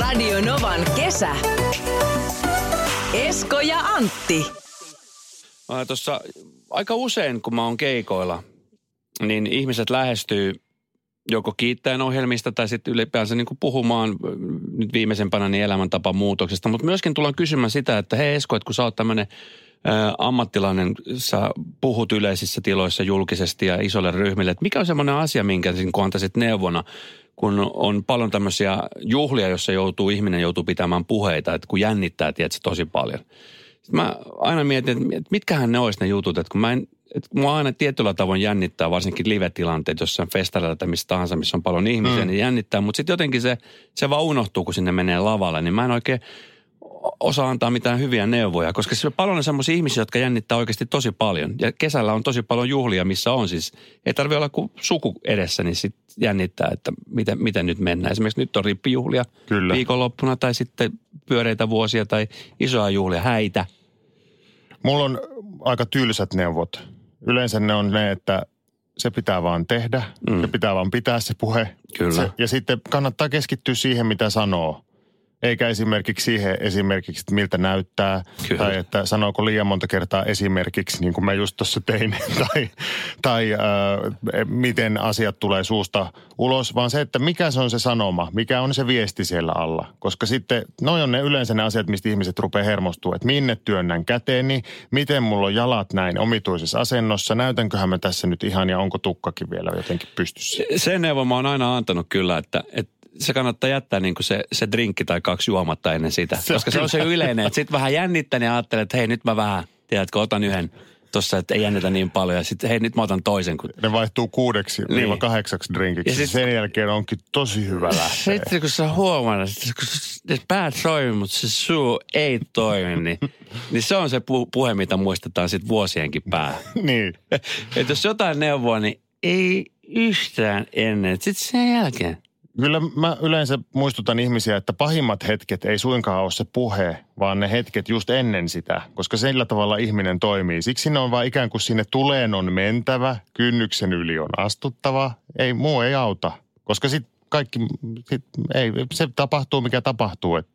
Radio Novan kesä. Esko ja Antti. Tuossa aika usein, kun mä oon keikoilla, niin ihmiset lähestyy joko kiittäen ohjelmista tai sitten ylipäänsä niin kuin puhumaan nyt viimeisempänä niin elämäntapamuutoksesta. Mutta myöskin tullaan kysymään sitä, että hei Esko, että kun sä oot tämmöinen ammattilainen, sä puhut yleisissä tiloissa julkisesti ja isolle ryhmille, että mikä on semmoinen asia, minkä kun antaisit neuvona, kun on paljon tämmöisiä juhlia, jossa joutuu, ihminen joutuu pitämään puheita, että kun jännittää, tiedätkö, tosi paljon. Sitten mä aina mietin, että mitkähän ne olisi ne jutut, että kun mä en että mua aina tietyllä tavoin jännittää, varsinkin live-tilanteet jossain festareilla tai missä tahansa, missä on paljon ihmisiä, mm. niin jännittää. Mutta sitten jotenkin se, se vaan unohtuu, kun sinne menee lavalle. Niin mä en oikein osaa antaa mitään hyviä neuvoja, koska se on paljon semmoisia ihmisiä, jotka jännittää oikeasti tosi paljon. Ja kesällä on tosi paljon juhlia, missä on siis, ei tarvitse olla kuin suku edessä, niin sitten jännittää, että miten, miten nyt mennään. Esimerkiksi nyt on rippijuhlia Kyllä. viikonloppuna tai sitten pyöreitä vuosia tai isoja juhlia, häitä. Mulla on aika tylsät neuvot Yleensä ne on ne, että se pitää vaan tehdä, mm. se pitää vaan pitää se puhe. Kyllä. Se, ja sitten kannattaa keskittyä siihen, mitä sanoo. Eikä esimerkiksi siihen esimerkiksi, että miltä näyttää. Kyllä. Tai että sanooko liian monta kertaa esimerkiksi, niin kuin mä just tuossa tein. tai tai äh, miten asiat tulee suusta ulos. Vaan se, että mikä se on se sanoma. Mikä on se viesti siellä alla. Koska sitten, noin on ne yleensä ne asiat, mistä ihmiset rupeaa hermostumaan. Että minne työnnän käteeni. Miten mulla on jalat näin omituisessa asennossa. Näytänköhän mä tässä nyt ihan ja onko tukkakin vielä jotenkin pystyssä. Sen neuvo mä oon aina antanut kyllä, että, että se kannattaa jättää niin kuin se, se drinkki tai kaksi juomatta ennen sitä. Se koska se on se yleinen, että sitten vähän jännittää ja ajattelee, että hei nyt mä vähän, tiedätkö, otan yhden tuossa, että ei jännitä niin paljon. Ja sitten hei, nyt mä otan toisen. Kun... Ne vaihtuu kuudeksi niin. viiva kahdeksaksi drinkiksi. Ja sit... Sen jälkeen onkin tosi hyvä lähteä. Sitten kun sä huomaat, että kun päät toimii, mutta se suu ei toimi, niin, niin se on se pu- puhe, mitä muistetaan sitten vuosienkin päähän. niin. että jos jotain neuvoa, niin ei yhtään ennen. Sitten sen jälkeen Kyllä mä yleensä muistutan ihmisiä, että pahimmat hetket ei suinkaan ole se puhe, vaan ne hetket just ennen sitä, koska sillä tavalla ihminen toimii. Siksi ne on vaan ikään kuin sinne tuleen on mentävä, kynnyksen yli on astuttava, ei muu ei auta. Koska sitten kaikki, ei, se tapahtuu mikä tapahtuu. Et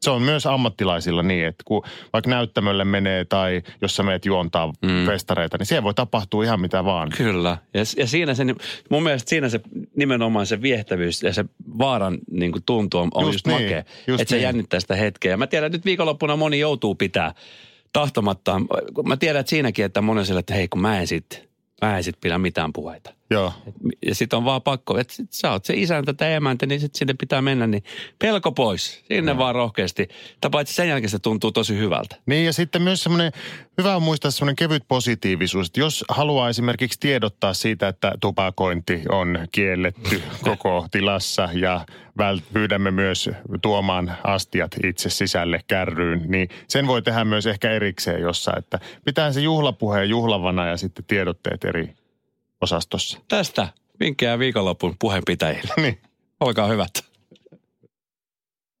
se on myös ammattilaisilla niin, että kun vaikka näyttämölle menee tai jos sä meet juontaa mm. festareita, niin siellä voi tapahtua ihan mitä vaan. Kyllä. Ja, ja siinä se, mun mielestä siinä se nimenomaan se viehtävyys ja se vaaran niin kuin tuntu on, on just, just niin, makea. Just että niin. se jännittää sitä hetkeä. Mä tiedän, että nyt viikonloppuna moni joutuu pitää tahtomattaan. Mä tiedän että siinäkin, että moni on sille, että hei kun mä en sitten mä en sit pidä mitään puheita. Joo. Ja sitten on vaan pakko, että sit sä oot se isäntä tai emäntä, niin sitten sinne pitää mennä, niin pelko pois. Sinne no. vaan rohkeasti. Tai paitsi sen jälkeen se tuntuu tosi hyvältä. Niin ja sitten myös semmoinen, hyvä on muistaa semmoinen kevyt positiivisuus. Että jos haluaa esimerkiksi tiedottaa siitä, että tupakointi on kielletty koko tilassa ja vält- pyydämme myös tuomaan astiat itse sisälle kärryyn, niin sen voi tehdä myös ehkä erikseen jossain, että pitää se juhlapuheen juhlavana ja sitten tiedotteet eri osastossa. Tästä vinkkejä viikonlopun puheenpitäjille. niin. Olkaa hyvät.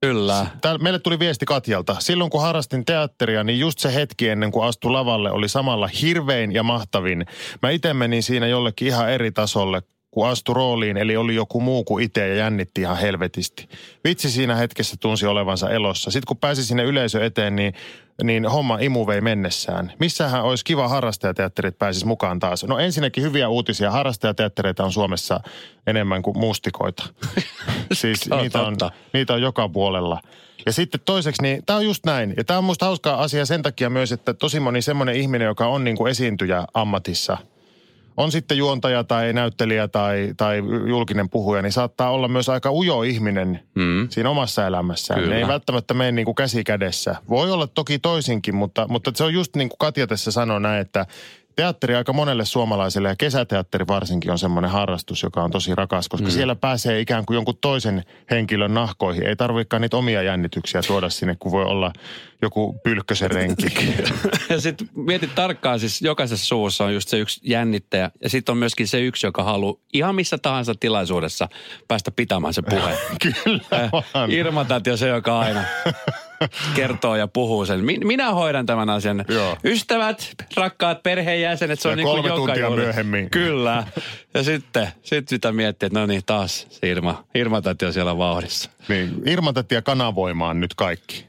Kyllä. Täällä meille tuli viesti Katjalta. Silloin kun harrastin teatteria, niin just se hetki ennen kuin astu lavalle oli samalla hirvein ja mahtavin. Mä itse menin siinä jollekin ihan eri tasolle, kun astui rooliin, eli oli joku muu kuin itse ja jännitti ihan helvetisti. Vitsi siinä hetkessä tunsi olevansa elossa. Sitten kun pääsi sinne yleisö eteen, niin, niin homma imu vei mennessään. Missähän olisi kiva harrastajateatterit pääsis mukaan taas? No ensinnäkin hyviä uutisia. Harrastajateattereita on Suomessa enemmän kuin mustikoita. siis niitä on, niitä on joka puolella. Ja sitten toiseksi, niin tämä on just näin. Ja tämä on musta hauskaa asia sen takia myös, että tosi moni semmoinen ihminen, joka on niin kuin esiintyjä ammatissa – on sitten juontaja tai näyttelijä tai, tai julkinen puhuja, niin saattaa olla myös aika ujo ihminen mm. siinä omassa elämässään. Kyllä. Ne ei välttämättä mene niin kuin käsi kädessä. Voi olla toki toisinkin, mutta, mutta se on just niin kuin Katja tässä sanoi näin, että teatteri aika monelle suomalaiselle ja kesäteatteri varsinkin on semmoinen harrastus, joka on tosi rakas, koska mm. siellä pääsee ikään kuin jonkun toisen henkilön nahkoihin. Ei tarvikaan niitä omia jännityksiä tuoda sinne, kun voi olla joku pylkkösen renki. ja sitten mietit tarkkaan, siis jokaisessa suussa on just se yksi jännittäjä ja sitten on myöskin se yksi, joka haluaa ihan missä tahansa tilaisuudessa päästä pitämään se puhe. Kyllä Irma on se, joka aina kertoo ja puhuu sen. Min- minä hoidan tämän asian. Joo. Ystävät, rakkaat perheenjäsenet, se on Ja niin kuin joka tuntia joulu. myöhemmin. Kyllä. Ja sitten sit sitä miettii, että no niin, taas se Irma, Irma täti on siellä vauhdissa. Niin, Irma tätiä kanavoimaan nyt kaikki.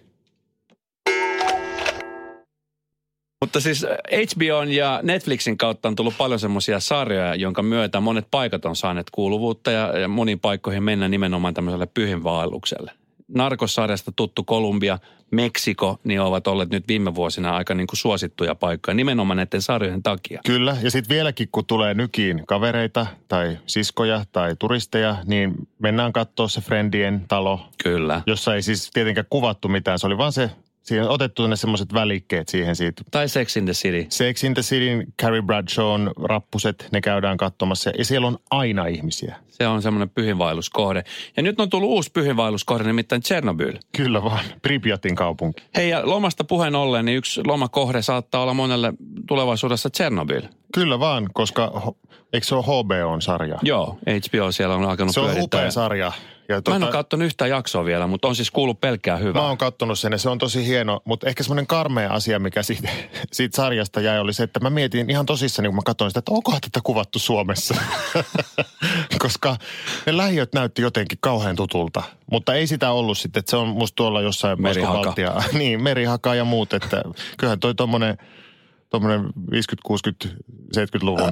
Mutta siis HBOn ja Netflixin kautta on tullut paljon semmoisia sarjoja, jonka myötä monet paikat on saaneet kuuluvuutta ja, ja moniin paikkoihin mennä nimenomaan tämmöiselle pyhinvaellukselle. Narkossarjasta tuttu Kolumbia, Meksiko, niin ovat olleet nyt viime vuosina aika niin kuin suosittuja paikkoja nimenomaan näiden sarjojen takia. Kyllä, ja sitten vieläkin kun tulee nykiin kavereita tai siskoja tai turisteja, niin mennään katsoa se Friendien talo, Kyllä. jossa ei siis tietenkään kuvattu mitään. Se oli vaan se, siihen on otettu ne semmoiset välikkeet siihen siitä. Tai Sex in the City. Sex in the Cityn, Carrie Bradshawn rappuset, ne käydään katsomassa. Ja siellä on aina ihmisiä. Se on semmoinen pyhinvaelluskohde. Ja nyt on tullut uusi pyhinvaelluskohde, nimittäin Chernobyl. Kyllä vaan, Pripyatin kaupunki. Hei, ja lomasta puheen ollen, niin yksi lomakohde saattaa olla monelle tulevaisuudessa Chernobyl. Kyllä vaan, koska eikö se ole HBO-sarja? Joo, HBO siellä on alkanut Se on pyörittää. upea sarja. Ja Mä en ole katsonut yhtään jaksoa vielä, mutta on siis kuullut pelkkää hyvää. Mä oon kattonut sen ja se on tosi hieno, mutta ehkä semmoinen karmea asia, mikä siitä, siitä sarjasta jäi, oli se, että mä mietin ihan tosissani, kun mä katsoin sitä, että onkohan tätä kuvattu Suomessa. Koska ne lähiöt näytti jotenkin kauhean tutulta, mutta ei sitä ollut sitten, että se on musta tuolla jossain Merihaka. Niin, merihaka ja muut, että kyllähän toi tommonen tuommoinen 50, 60, 70-luvun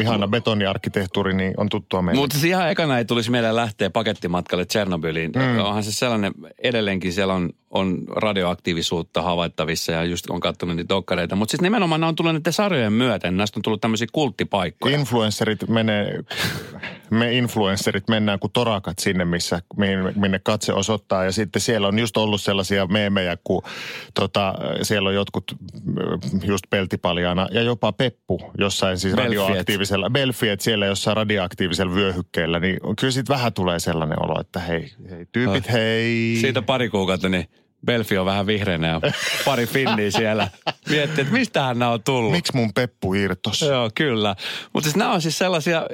ihana betoniarkkitehtuuri niin on tuttua meille. Mutta siis ihan ekana ei tulisi mieleen lähteä pakettimatkalle Tsernobyliin. Mm. Onhan se sellainen, edelleenkin siellä on, on radioaktiivisuutta havaittavissa ja just on katsonut niitä dokkareita. Mutta siis nimenomaan ne on tullut näiden sarjojen myötä, niin näistä on tullut tämmöisiä kulttipaikkoja. Influencerit menee, me influencerit mennään kuin torakat sinne, missä, minne, minne katse osoittaa. Ja sitten siellä on just ollut sellaisia meemejä, kun tota, siellä on jotkut mm, just peltipaljaana ja jopa Peppu jossain siis Belfiet. radioaktiivisella, Belfiet siellä jossain radioaktiivisella vyöhykkeellä. Niin kyllä sitten vähän tulee sellainen olo, että hei, hei tyypit, hei. Siitä pari kuukautta, niin Belfi on vähän vihreänä ja pari finniä siellä. Miettii, että mistähän nämä on tullut. Miksi mun Peppu irtos? Joo, kyllä. Mutta siis nämä on siis sellaisia,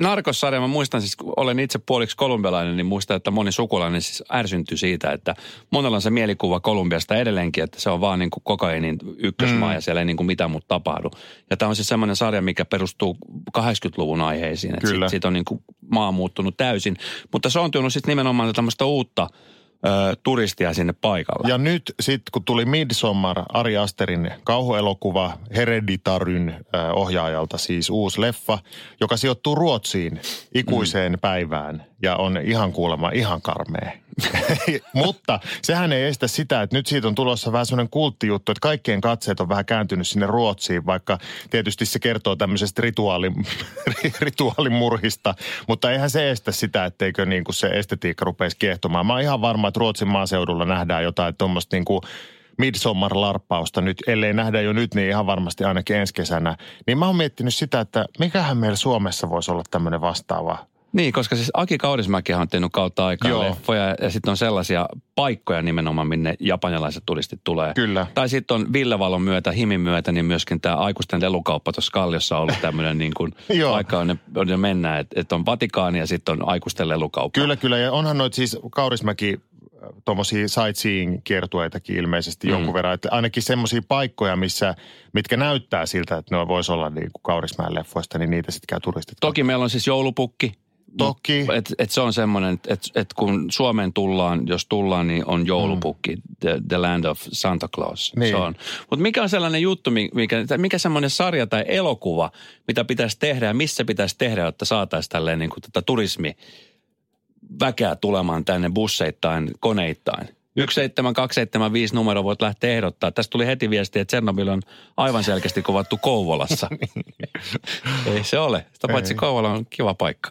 narkossarja, mä muistan siis, kun olen itse puoliksi kolumbialainen, niin muistan, että moni sukulainen siis ärsyntyi siitä, että monella on se mielikuva Kolumbiasta edelleenkin, että se on vaan niin kuin kokainin ykkösmaa mm. ja siellä ei niin kuin mitään muuta tapahdu. Ja tämä on siis semmoinen sarja, mikä perustuu 80-luvun aiheisiin, että Kyllä. siitä, siitä on niin kuin maa muuttunut täysin. Mutta se on tuonut sitten nimenomaan tämmöistä uutta ö, turistia sinne paikalle. Ja nyt sitten kun tuli Midsommar, Ari Asterin kauhuelokuva Hereditaryn äh, ohjaajalta siis uusi leffa, joka sijoittuu Ruotsiin ikuiseen mm. päivään ja on ihan kuulemma ihan karmea. Mutta sehän ei estä sitä, että nyt siitä on tulossa vähän sellainen kulttijuttu, että kaikkien katseet on vähän kääntynyt sinne Ruotsiin, vaikka tietysti se kertoo tämmöisestä rituaali, rituaalimurhista, mutta eihän se estä sitä, etteikö niin kuin se estetiikka rupeisi kiehtomaan. Mä oon ihan varma, että Ruotsin maaseudulla nähdään jotain tuommoista niin kuin Midsommar-larppausta nyt, ellei nähdä jo nyt, niin ihan varmasti ainakin ensi kesänä. Niin mä oon miettinyt sitä, että mikähän meillä Suomessa voisi olla tämmöinen vastaava Niin, koska siis Aki Kaurismäkihän on tehnyt kautta aikaa Joo. leffoja ja sitten on sellaisia paikkoja nimenomaan, minne japanilaiset turistit tulee. Kyllä. Tai sitten on Villevalon myötä, Himin myötä, niin myöskin tämä aikuisten lelukauppa tuossa Kalliossa on ollut tämmöinen niin kuin paikka, on, on mennään, että et on Vatikaani ja sitten on aikuisten lelukauppa. Kyllä, kyllä. Ja onhan noit siis Kaurismäki tuommoisia sightseeing-kiertueitakin ilmeisesti Mm. jonkun verran. Että ainakin semmoisia paikkoja, missä, mitkä näyttää siltä, että ne voisi olla niin kuin Kaurismäen leffoista, niin niitä sitten käy turistit. Toki meillä on siis joulupukki. Toki. Et, et se on semmoinen, että et, et kun Suomeen tullaan, jos tullaan, niin on joulupukki, the, the land of Santa Claus. Niin. Se on. Mutta mikä on sellainen juttu, mi- mikä, mikä semmoinen sarja tai elokuva, mitä pitäisi tehdä ja missä pitäisi tehdä, jotta saataisiin tälleen niin kuin tätä turismi väkeä tulemaan tänne busseittain, koneittain. 17275 numero voit lähteä ehdottaa. Tästä tuli heti viesti, että Tsernobyl on aivan selkeästi kuvattu Kouvolassa. Ei se ole. Sitä paitsi. Kouvola on kiva paikka.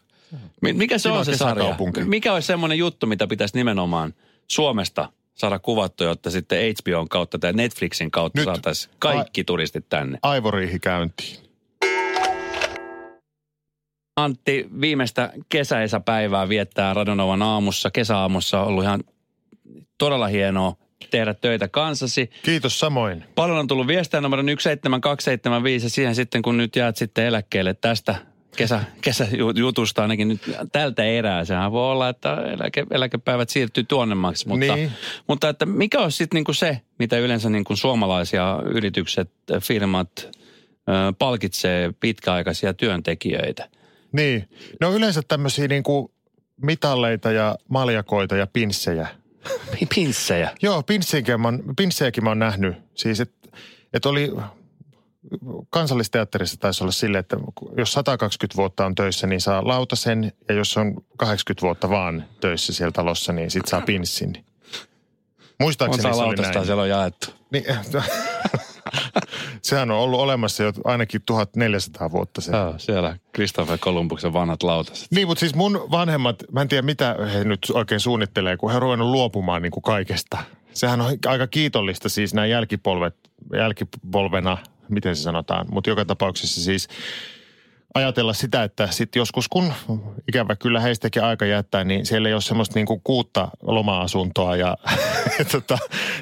Mi- Mikä se on se sarja? Mikä olisi semmoinen juttu, mitä pitäisi nimenomaan Suomesta saada kuvattua, jotta sitten HBOn kautta tai Netflixin kautta Nyt- saataisiin kaikki turistit tänne? Aivoriihi käyntiin. Antti viimeistä kesäisäpäivää viettää Radonovan aamussa. Kesäaamussa on ollut ihan todella hienoa tehdä töitä kanssasi. Kiitos samoin. Paljon on tullut viestejä numero 17275 ja siihen sitten kun nyt jäät sitten eläkkeelle tästä kesä, kesäjutusta ainakin nyt tältä erää. Sehän voi olla, että eläke, eläkepäivät siirtyy tuonnemmaksi, mutta, Niin. mutta että mikä olisi sitten niinku se, mitä yleensä niinku suomalaisia yritykset, firmat ö, palkitsee pitkäaikaisia työntekijöitä? Niin. Ne on yleensä tämmöisiä niinku mitalleita ja maljakoita ja pinssejä. Pinssejä. Joo, pinssejäkin mä oon, pinssejäkin mä oon nähnyt. Siis, että et oli kansallisteatterissa taisi olla sille, että jos 120 vuotta on töissä, niin saa lautasen. Ja jos on 80 vuotta vaan töissä siellä talossa, niin sit saa pinssin. On Muistaakseni saa se oli näin. siellä on jaettu. Niin, sehän on ollut olemassa jo ainakin 1400 vuotta se. Joo, siellä Christopher Columbuksen vanhat lautaset. Niin, mutta siis mun vanhemmat, mä en tiedä mitä he nyt oikein suunnittelee, kun he on ruvennut luopumaan niin kuin kaikesta. Sehän on aika kiitollista siis nämä jälkipolvet, jälkipolvena, miten se sanotaan, mutta joka tapauksessa siis ajatella sitä, että sitten joskus kun ikävä kyllä heistäkin aika jättää, niin siellä ei ole semmoista niin kuin kuutta loma-asuntoa ja tota,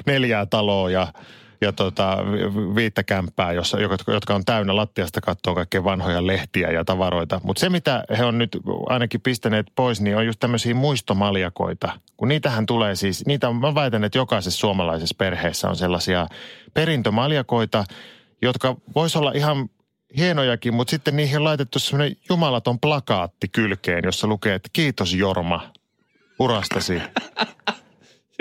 neljää taloa ja ja tota, vi- viittä kämppää, jossa, jotka, on täynnä lattiasta kattoa kaikkea vanhoja lehtiä ja tavaroita. Mutta se, mitä he on nyt ainakin pistäneet pois, niin on just tämmöisiä muistomaljakoita. Kun niitähän tulee siis, niitä mä väitän, että jokaisessa suomalaisessa perheessä on sellaisia perintömaljakoita, jotka vois olla ihan hienojakin, mutta sitten niihin on laitettu semmoinen jumalaton plakaatti kylkeen, jossa lukee, että kiitos Jorma urastasi.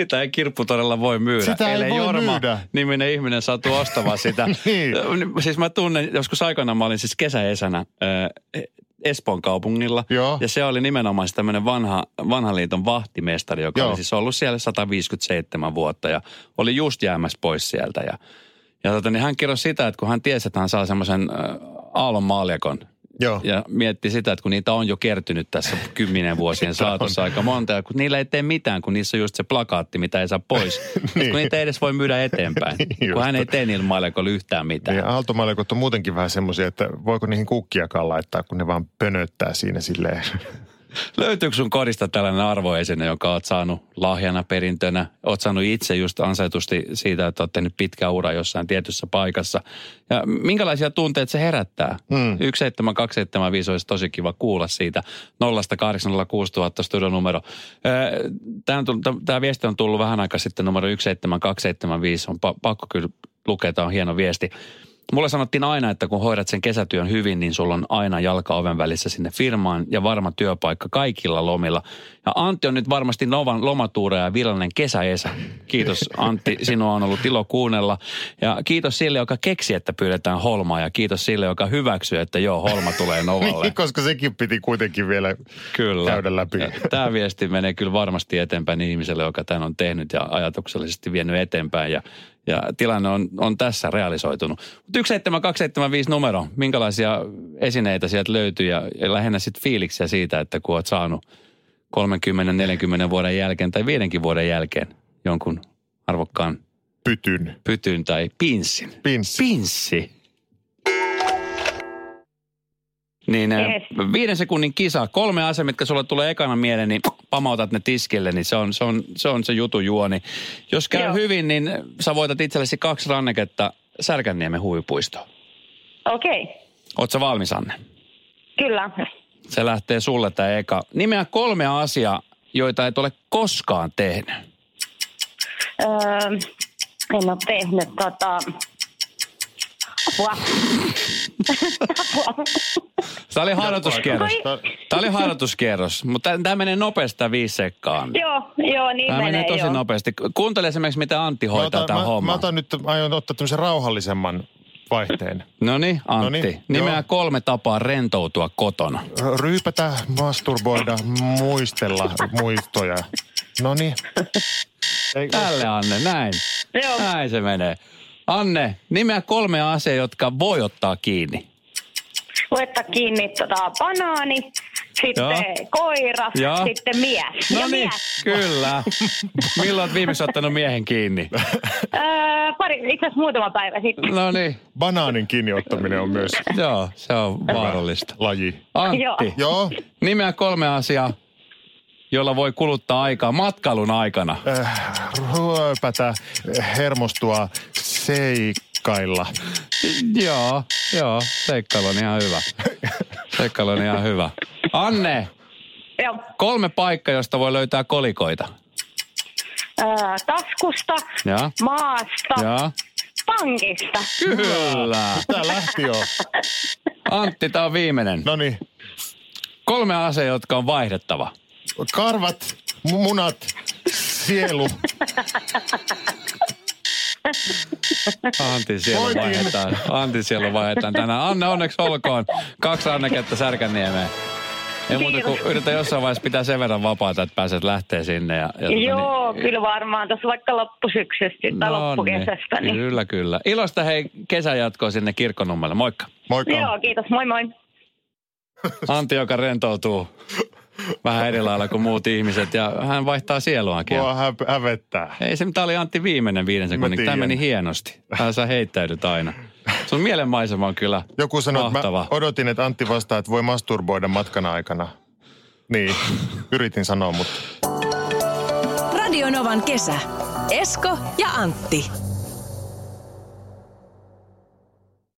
Sitä ei kirppu todella voi myydä. Sitä ei voi Jorma myydä. niminen ihminen satu ostamaan sitä. Niin. Siis mä tunnen, joskus aikana mä olin siis kesäesänä äh, Espoon kaupungilla. Joo. Ja se oli nimenomaan se tämmöinen vanha, vanhan liiton vahtimestari, joka Joo. oli siis ollut siellä 157 vuotta ja oli just jäämässä pois sieltä. Ja, ja tota, niin hän kerroi sitä, että kun hän tiesi, että hän saa semmoisen äh, aallon maaljakon, Joo. ja mietti sitä, että kun niitä on jo kertynyt tässä kymmenen vuosien saatossa aika monta, ja kun niillä ei tee mitään, kun niissä on just se plakaatti, mitä ei saa pois. niin. Kun niitä ei edes voi myydä eteenpäin. Just. kun hän ei tee niillä maalikoilla yhtään mitään. Niin aaltomaljakot on muutenkin vähän semmoisia, että voiko niihin kukkiakaan laittaa, kun ne vaan pönöttää siinä silleen. Löytyykö sun kodista tällainen arvoesine, jonka oot saanut lahjana perintönä? Oot saanut itse just ansaitusti siitä, että oot tehnyt pitkä ura jossain tietyssä paikassa. Ja minkälaisia tunteita se herättää? Mm. 17275 olisi tosi kiva kuulla siitä. 0806000 studionumero. Tämä viesti on tullut vähän aikaa sitten numero 17275. On pa- pakko kyllä lukea, tämä on hieno viesti. Mulle sanottiin aina, että kun hoidat sen kesätyön hyvin, niin sulla on aina jalka oven välissä sinne firmaan ja varma työpaikka kaikilla lomilla. Ja Antti on nyt varmasti Novan lomatuura ja virallinen kesäesä. Kiitos Antti, sinua on ollut ilo kuunnella. Ja kiitos sille, joka keksi, että pyydetään holmaa ja kiitos sille, joka hyväksyy, että joo, holma tulee Novalle. Niin, koska sekin piti kuitenkin vielä Kyllä. käydä läpi. Tämä viesti menee kyllä varmasti eteenpäin ihmiselle, joka tämän on tehnyt ja ajatuksellisesti vienyt eteenpäin. Ja, ja tilanne on, on tässä realisoitunut. Mutta 17275 numero, minkälaisia esineitä sieltä löytyy ja, ja lähinnä sitten fiiliksiä siitä, että kun olet saanut 30-40 vuoden jälkeen tai viidenkin vuoden jälkeen jonkun arvokkaan Pytyn. pytyn tai pinssin. Pinssi. Pinssi. Niin yes. Yes. viiden sekunnin kisa, kolme asiaa, mitkä sulle tulee ekana mieleen, niin pamautat ne tiskille, niin se on se, on, se, on se jutu juoni. Jos käy Joo. hyvin, niin sä voitat itsellesi kaksi ranneketta Särkänniemen huvipuistoon. Okei, okay. Ootko valmis, Anne? kyllä. Se lähtee sulle tämä eka. Nimeä kolme asiaa, joita et ole koskaan tehnyt. Öö, en ole tehnyt tota... Apua. Apua. Tämä oli harjoituskierros. Tämä oli harjoituskierros, mutta tämä menee nopeasti tämä viisi sekkaan. joo, joo, niin Tämä menee, menee, tosi joo. nopeasti. Kuuntele esimerkiksi, mitä Antti Mä hoitaa otan, tämän mä, homman. mä otan nyt, aion ottaa tämmöisen rauhallisemman vaihteen. No niin, Antti. Noniin, Nimeä joo. kolme tapaa rentoutua kotona. Ryypätä, masturboida, muistella muistoja. No niin. Tälle Anne, näin. Joo. Näin se menee. Anne, nimeä kolme asiaa, jotka voi ottaa kiinni. Voittaa kiinni tota, banaani, sitten Joo. koira, Joo. sitten mies. No ja niin, mies. kyllä. Milloin olet viimeksi ottanut miehen kiinni? Öö, pari, itse asiassa muutama päivä sitten. No niin, Banaanin kiinniottaminen on myös joo, se on vaarallista. laji. Antti, Joo. Joo, nimeä kolme asiaa, jolla voi kuluttaa aikaa matkailun aikana. äh, ryypätä, hermostua, seikkailla. Joo, joo, seikkailu on ihan hyvä. Seikkailu on ihan hyvä. Anne, Joo. kolme paikkaa, josta voi löytää kolikoita. Ää, taskusta, Ja? maasta, Ja? pankista. Kyllä. Tää lähti jo. Antti, tää on viimeinen. No niin. Kolme asiaa, jotka on vaihdettava. Karvat, mu- munat, sielu. Antti siellä vaihdetaan. Antti siellä vaihdetaan tänään. Anne, onneksi olkoon. Kaksi Anneketta Särkänniemeen. Ei muuta kuin yritä jossain vaiheessa pitää sen verran vapaata, että pääset lähtee sinne. Ja, ja tota Joo, niin, kyllä varmaan tuossa vaikka loppusyksystä tai No loppukesästä. niin. Niin. Kyllä, kyllä. Ilosta hei kesän jatkoa sinne kirkkonummelle. Moikka. Moikka. Joo, kiitos. Moi moi. Antti, joka rentoutuu vähän eri lailla kuin muut ihmiset ja hän vaihtaa sieluakin. Mua hä- hävettää. Ei se, tämä oli Antti viimeinen viiden sekunnin. Tämä meni hienosti. Vähän sä heittäydyt aina. Sun mielenmaisema on kyllä Joku sanoi, että mä odotin, että Antti vastaa, että voi masturboida matkan aikana. Niin, yritin sanoa, mutta Radio Novan kesä. Esko ja Antti.